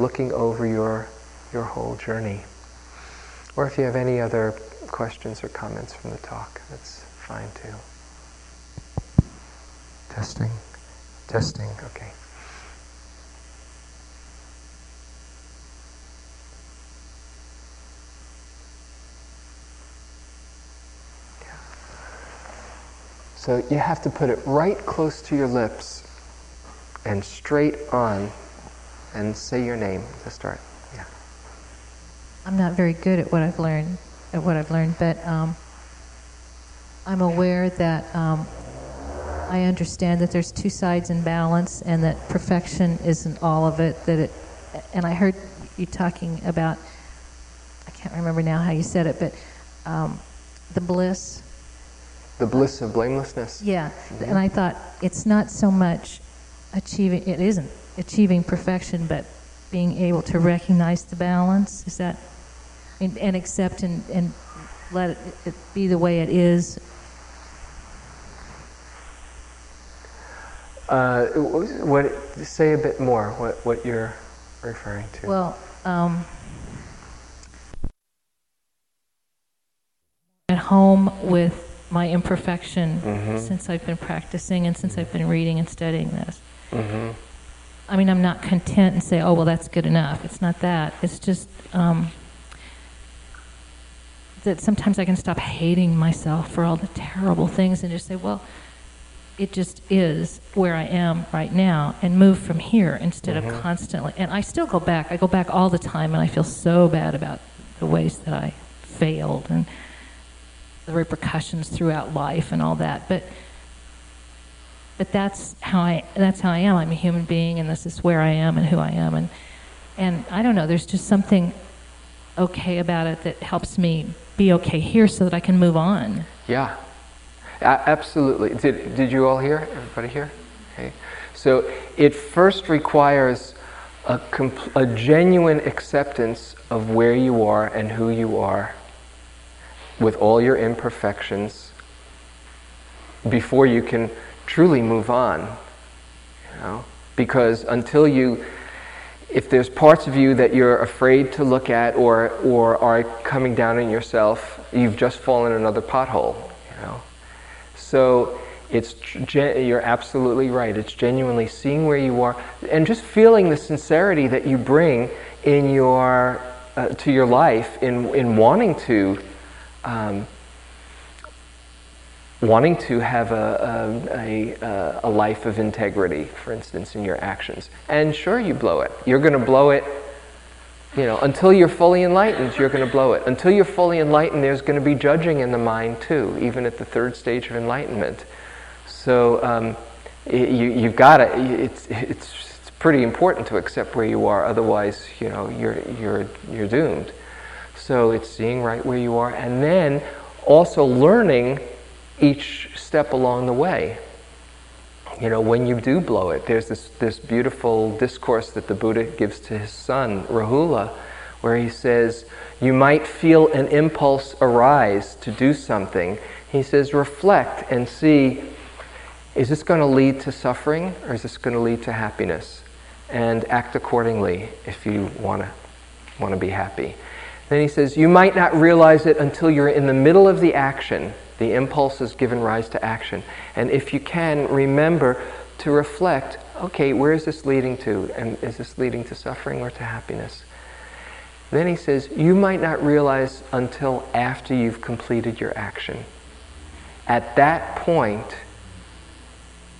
looking over your, your whole journey. Or if you have any other questions or comments from the talk, that's fine too. Testing. Testing. Okay. So you have to put it right close to your lips and straight on and say your name to start. Yeah.
I'm not very good at what I've learned, at what I've learned, but um, I'm aware that um, I understand that there's two sides in balance, and that perfection isn't all of it. That it, and I heard you talking about, I can't remember now how you said it, but um, the bliss.
The bliss of blamelessness.
Yeah, mm-hmm. and I thought it's not so much achieving. It isn't achieving perfection, but being able to recognize the balance. Is that and, and accept and, and let it, it be the way it is
Uh, what, say a bit more what, what you're referring to.
Well, um, at home with my imperfection mm-hmm. since I've been practicing and since I've been reading and studying this. Mm-hmm. I mean, I'm not content and say, oh, well, that's good enough. It's not that. It's just um, that sometimes I can stop hating myself for all the terrible things and just say, well, it just is where I am right now and move from here instead mm-hmm. of constantly. And I still go back. I go back all the time and I feel so bad about the ways that I failed and the repercussions throughout life and all that. But but that's how I that's how I am. I'm a human being and this is where I am and who I am and and I don't know, there's just something okay about it that helps me be okay here so that I can move on.
Yeah absolutely. Did, did you all hear? Everybody hear? Okay. So it first requires a, compl- a genuine acceptance of where you are and who you are with all your imperfections before you can truly move on. You know? Because until you, if there's parts of you that you're afraid to look at or, or are coming down in yourself, you've just fallen another pothole. You know? So it's you're absolutely right. It's genuinely seeing where you are and just feeling the sincerity that you bring in your uh, to your life in in wanting to. Um, wanting to have a, a, a, a, life of integrity, for instance, in your actions. And sure, you blow it. You're going to blow it, you know, until you're fully enlightened, you're going to blow it. Until you're fully enlightened, there's going to be judging in the mind too, even at the third stage of enlightenment. So um, you, you've got to, it's, it's, it's pretty important to accept where you are, otherwise, you know, you're, you're, you're doomed. So it's seeing right where you are, and then also learning each step along the way you know, when you do blow it, there's this, this beautiful discourse that the Buddha gives to his son, Rahula, where he says, You might feel an impulse arise to do something. He says, Reflect and see, is this going to lead to suffering or is this going to lead to happiness? And act accordingly if you want to want to be happy. Then he says, You might not realize it until you're in the middle of the action the impulse has given rise to action. And if you can, remember to reflect okay, where is this leading to? And is this leading to suffering or to happiness? Then he says, you might not realize until after you've completed your action. At that point,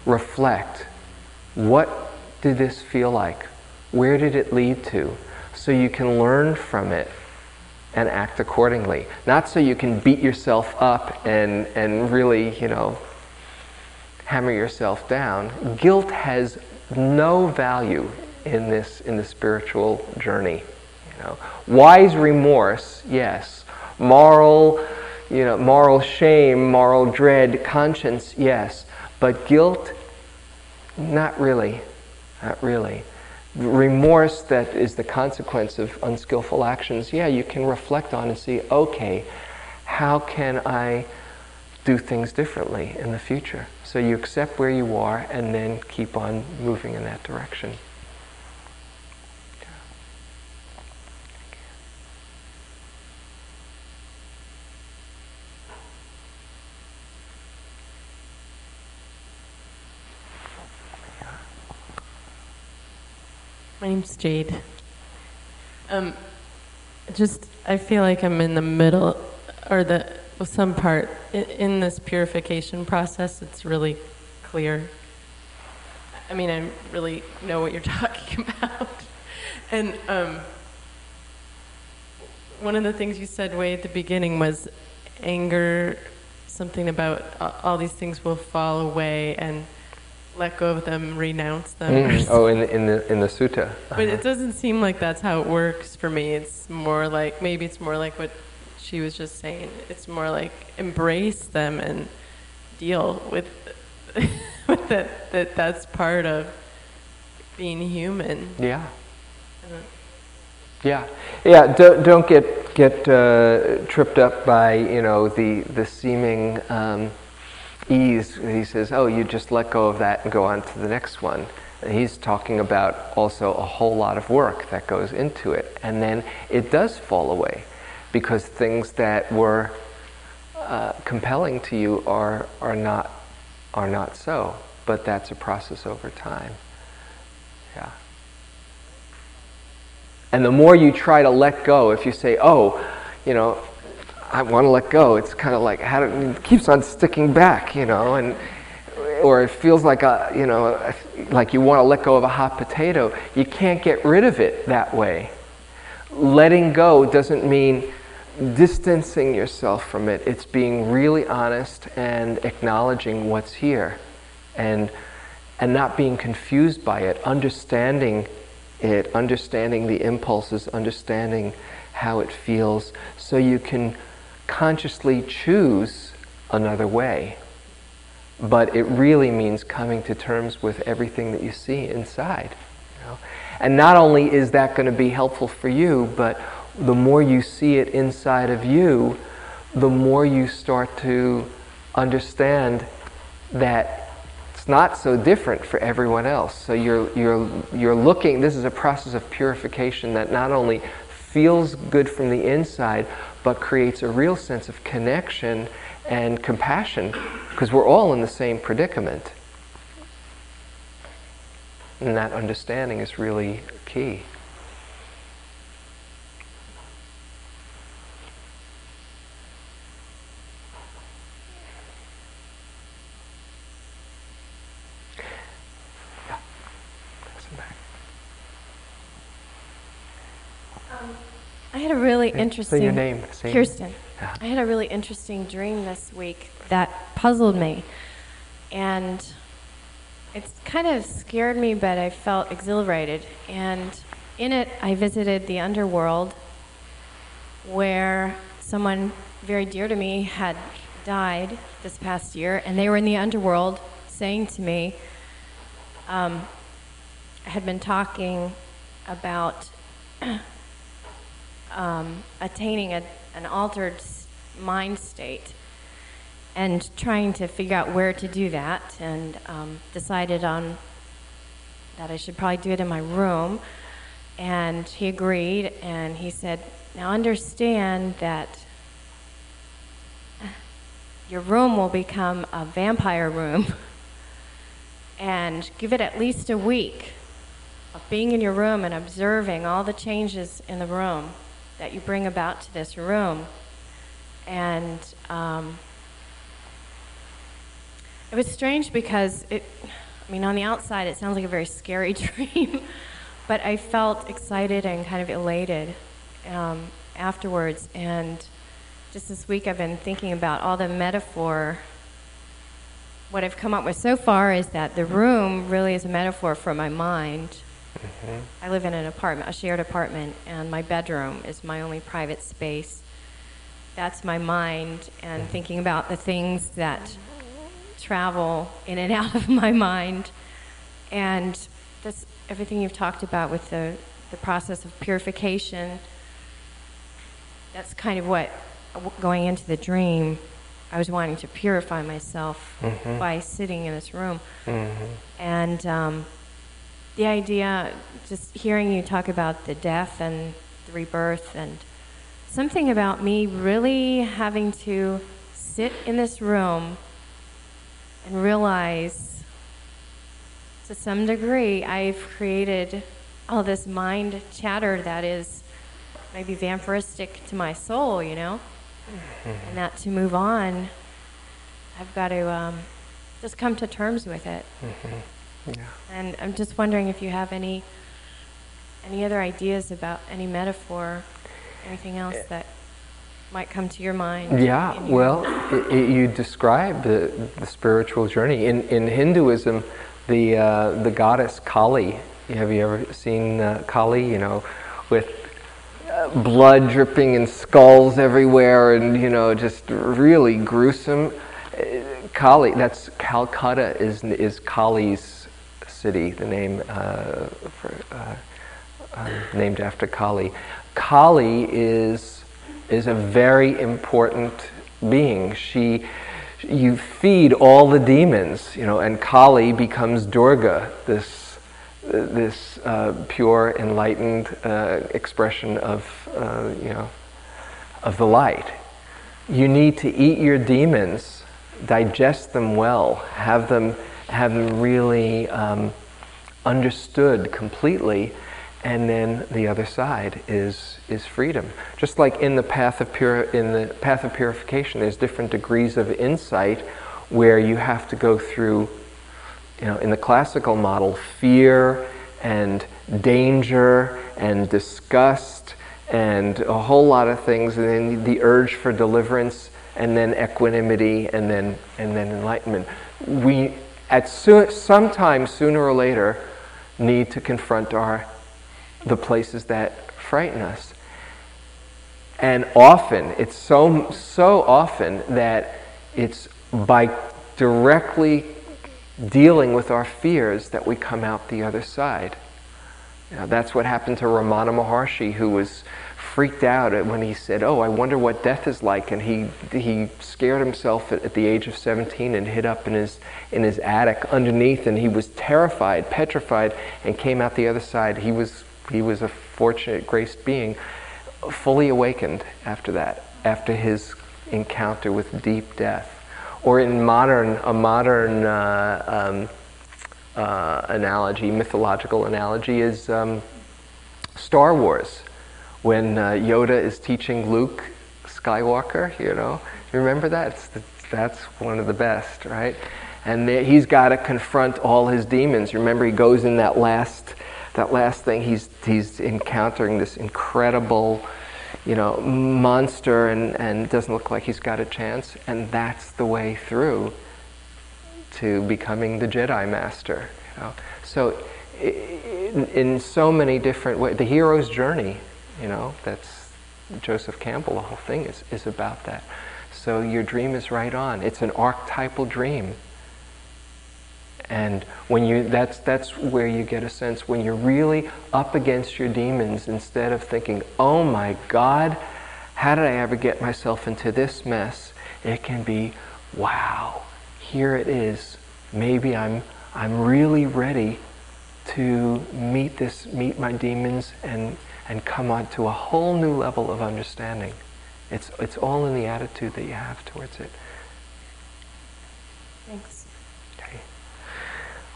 reflect what did this feel like? Where did it lead to? So you can learn from it and act accordingly. Not so you can beat yourself up and, and really, you know, hammer yourself down. Guilt has no value in this in the spiritual journey. You know? Wise remorse, yes. Moral, you know, moral shame, moral dread, conscience, yes. But guilt, not really. Not really. Remorse that is the consequence of unskillful actions, yeah, you can reflect on and see, okay, how can I do things differently in the future? So you accept where you are and then keep on moving in that direction.
Name's Jade. Um, just, I feel like I'm in the middle, or the some part in, this purification process. It's really clear. I mean, I really know what you're talking about. and um, one of the things you said way at the beginning was anger, something about all these things will fall away and let go of them, renounce them.
Mm. Oh, in the, in the in the sutta. Uh-huh.
But it doesn't seem like that's how it works for me. It's more like maybe it's more like what she was just saying. It's more like embrace them and deal with with that. That that's part of being human.
Yeah. Yeah, yeah. Don't don't get get uh, tripped up by you know the the seeming. Um, ease, he says, oh, you just let go of that and go on to the next one. And he's talking about also a whole lot of work that goes into it. And then it does fall away because things that were uh, compelling to you are, are, not, are not so. But that's a process over time. Yeah. And the more you try to let go, if you say, oh, you know, I want to let go. It's kind of like how do, it keeps on sticking back, you know, and or it feels like a, you know, like you want to let go of a hot potato. You can't get rid of it that way. Letting go doesn't mean distancing yourself from it. It's being really honest and acknowledging what's here, and and not being confused by it, understanding it, understanding the impulses, understanding how it feels, so you can consciously choose another way. But it really means coming to terms with everything that you see inside. You know? And not only is that going to be helpful for you, but the more you see it inside of you, the more you start to understand that it's not so different for everyone else. So you're, you're, you're looking, this is a process of purification that not only feels good from the inside, but creates a real sense of connection and compassion because we're all in the same predicament. And that understanding is really key.
Had a really interesting.
Say your name.
Kirsten. Yeah. I had a really interesting dream this week that puzzled me, and it's kind of scared me, but I felt exhilarated. And in it, I visited the underworld, where someone very dear to me had died this past year, and they were in the underworld saying to me, um, I had been talking about um, attaining a, an altered mind state and trying to figure out where to do that and um, decided on that I should probably do it in my room. And he agreed and he said, Now understand that your room will become a vampire room and give it at least a week of being in your room and observing all the changes in the room that you bring about to this room. And um, it was strange because it, I mean, on the outside, it sounds like a very scary dream, but I felt excited and kind of elated um, afterwards. And just this week, I've been thinking about all the metaphor. What I've come up with so far is that the room really is a metaphor for my mind Mm-hmm. I live in an apartment, a shared apartment, and my bedroom is my only private space. That's my mind, and mm-hmm. thinking about the things that travel in and out of my mind. And this, everything you've talked about with the, the process of purification, that's kind of what, going into the dream, I was wanting to purify myself mm-hmm. by sitting in this room. Mm-hmm. And um, the idea, just hearing you talk about the death and the rebirth, and something about me really having to sit in this room and realize to some degree I've created all this mind chatter that is maybe vampiristic to my soul, you know? Mm-hmm. And that to move on, I've got to um, just come to terms with it. Mm-hmm. Yeah. And I'm just wondering if you have any any other ideas about any metaphor, anything else eh. that might come to your mind.
Yeah, your well, it, it, you describe the, the spiritual journey in in Hinduism. The uh, the goddess Kali. Have you ever seen uh, Kali? You know, with blood dripping and skulls everywhere, and you know, just really gruesome. Kali, that's Calcutta, is is Kali's city. The name uh, for, uh, uh, named after Kali. Kali is is a very important being. She you feed all the demons, you know, and Kali becomes Durga, this this uh, pure, enlightened uh, expression of, uh, you know, of the light. You need to eat your demons, digest them well, have them, have really um, understood completely, and then the other side is is freedom. Just like in the path of pure, in the path of purification, there's different degrees of insight where you have to go through you know, in the classical model, fear and danger and disgust and a whole lot of things, and then the urge for deliverance, and then equanimity, and then and then enlightenment. We, at so, sometime sooner or later, need to confront our the places that frighten us. And often, it's so so often that it's by directly dealing with our fears that we come out the other side. Know, that's what happened to Ramana Maharshi, who was freaked out when he said, "Oh, I wonder what death is like," and he he scared himself at, at, the age of 17 and hid up in his in his attic underneath, and he was terrified, petrified, and came out the other side. He was he was a fortunate, graced being, fully awakened after that, after his encounter with deep death. Or in modern a modern uh, um, uh, analogy, mythological analogy, is um, Star Wars, when uh, Yoda is teaching Luke Skywalker. You know, you remember that? It's, that's one of the best, right? And he's got to confront all his demons. Remember, he goes in that last that last thing. He's he's encountering this incredible you know, monster and, and doesn't look like he's got a chance. And that's the way through to becoming the Jedi Master. You know? So, in, in so many different ways, the hero's journey, you know, that's Joseph Campbell, the whole thing is, is about that. So, your dream is right on. It's an archetypal dream. And when you, that's, that's where you get a sense when you're really up against your demons, instead of thinking, oh my God, how did I ever get myself into this mess? It can be, wow, here it is. Maybe I'm, I'm really ready to meet this, meet my demons and, and come on to a whole new level of understanding. It's, it's all in the attitude that you have towards it. Thanks. Okay.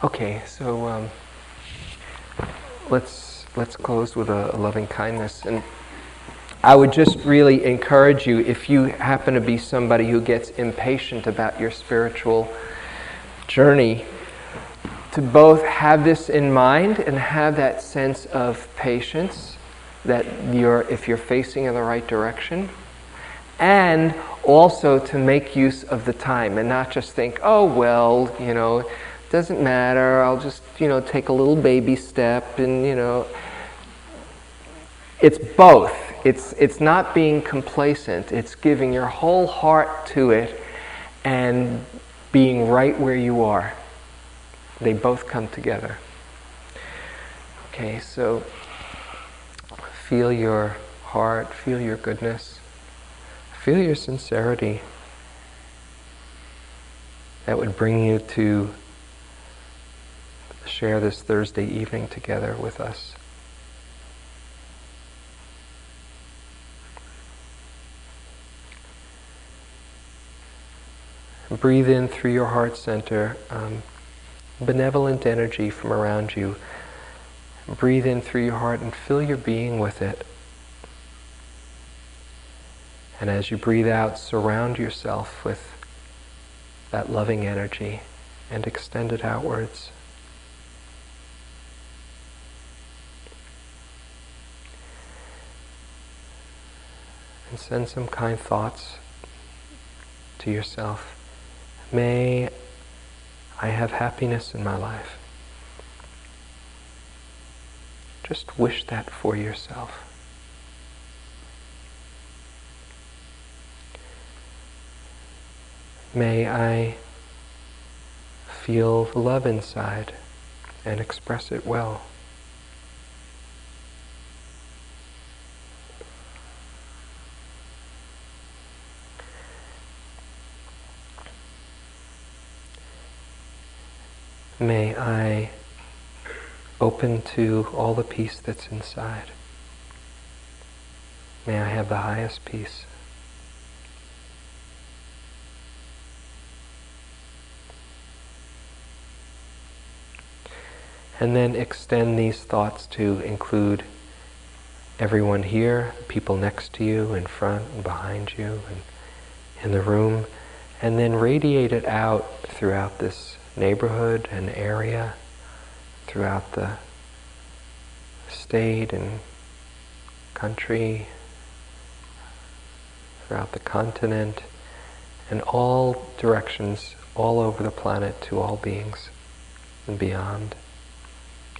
Okay, so um, let's let's close with a, a, loving kindness, and I would just really encourage you if you happen to be somebody who gets impatient about your spiritual journey, to both have this in mind and have that sense of patience that you're if you're facing in the right direction, and also to make use of the time and not just think, oh well, you know doesn't matter. I'll just, you know, take a little baby step and, you know. It's both. It's, it's not being complacent, it's giving your whole heart to it and being right where you are. They both come together. Okay, so feel your heart, feel your goodness, feel your sincerity. That would bring you to share this Thursday evening together with us. Breathe in through your heart center um, benevolent energy from around you. Breathe in through your heart and fill your being with it. And as you breathe out, surround yourself with that loving energy and extend it outwards. And send some kind thoughts to yourself. May I have happiness in my life. Just wish that for yourself. May I feel love inside and express it well. May I open to all the peace that's inside. May I have the highest peace. And then extend these thoughts to include everyone here, the people next to you, in front and behind you, and in the room, and then radiate it out throughout this neighborhood and area, throughout the state and country, throughout the continent, and all directions all over the planet to all beings and beyond.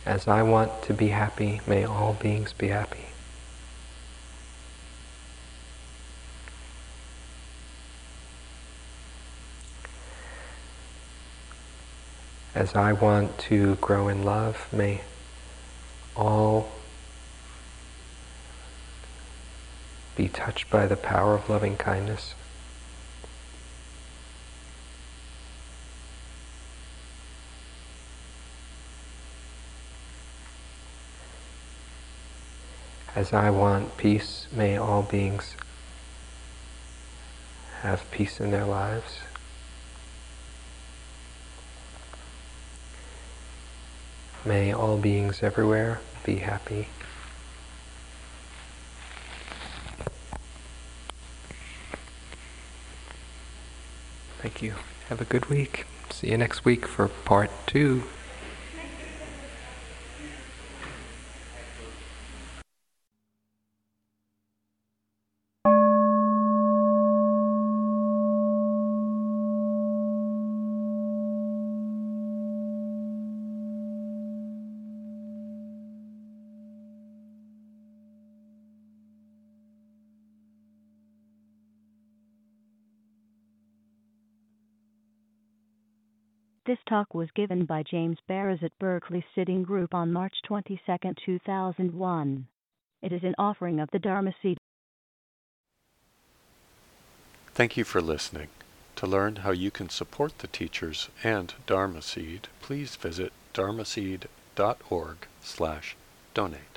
As I want to be happy, may all beings be happy. As I want to grow in love, may all be touched by the power of loving kindness. As I want peace, may all beings have peace in their lives. May all beings everywhere be happy. Thank you. Have a good week. See you next week for part two.
Talk was given by James Baraz at Berkeley Sitting Group on March 22, 2001. It is an offering of the Dharma Seed.
Thank you for listening. To learn how you can support the teachers and Dharma Seed, please visit dharma dharmaseed.org slash donate.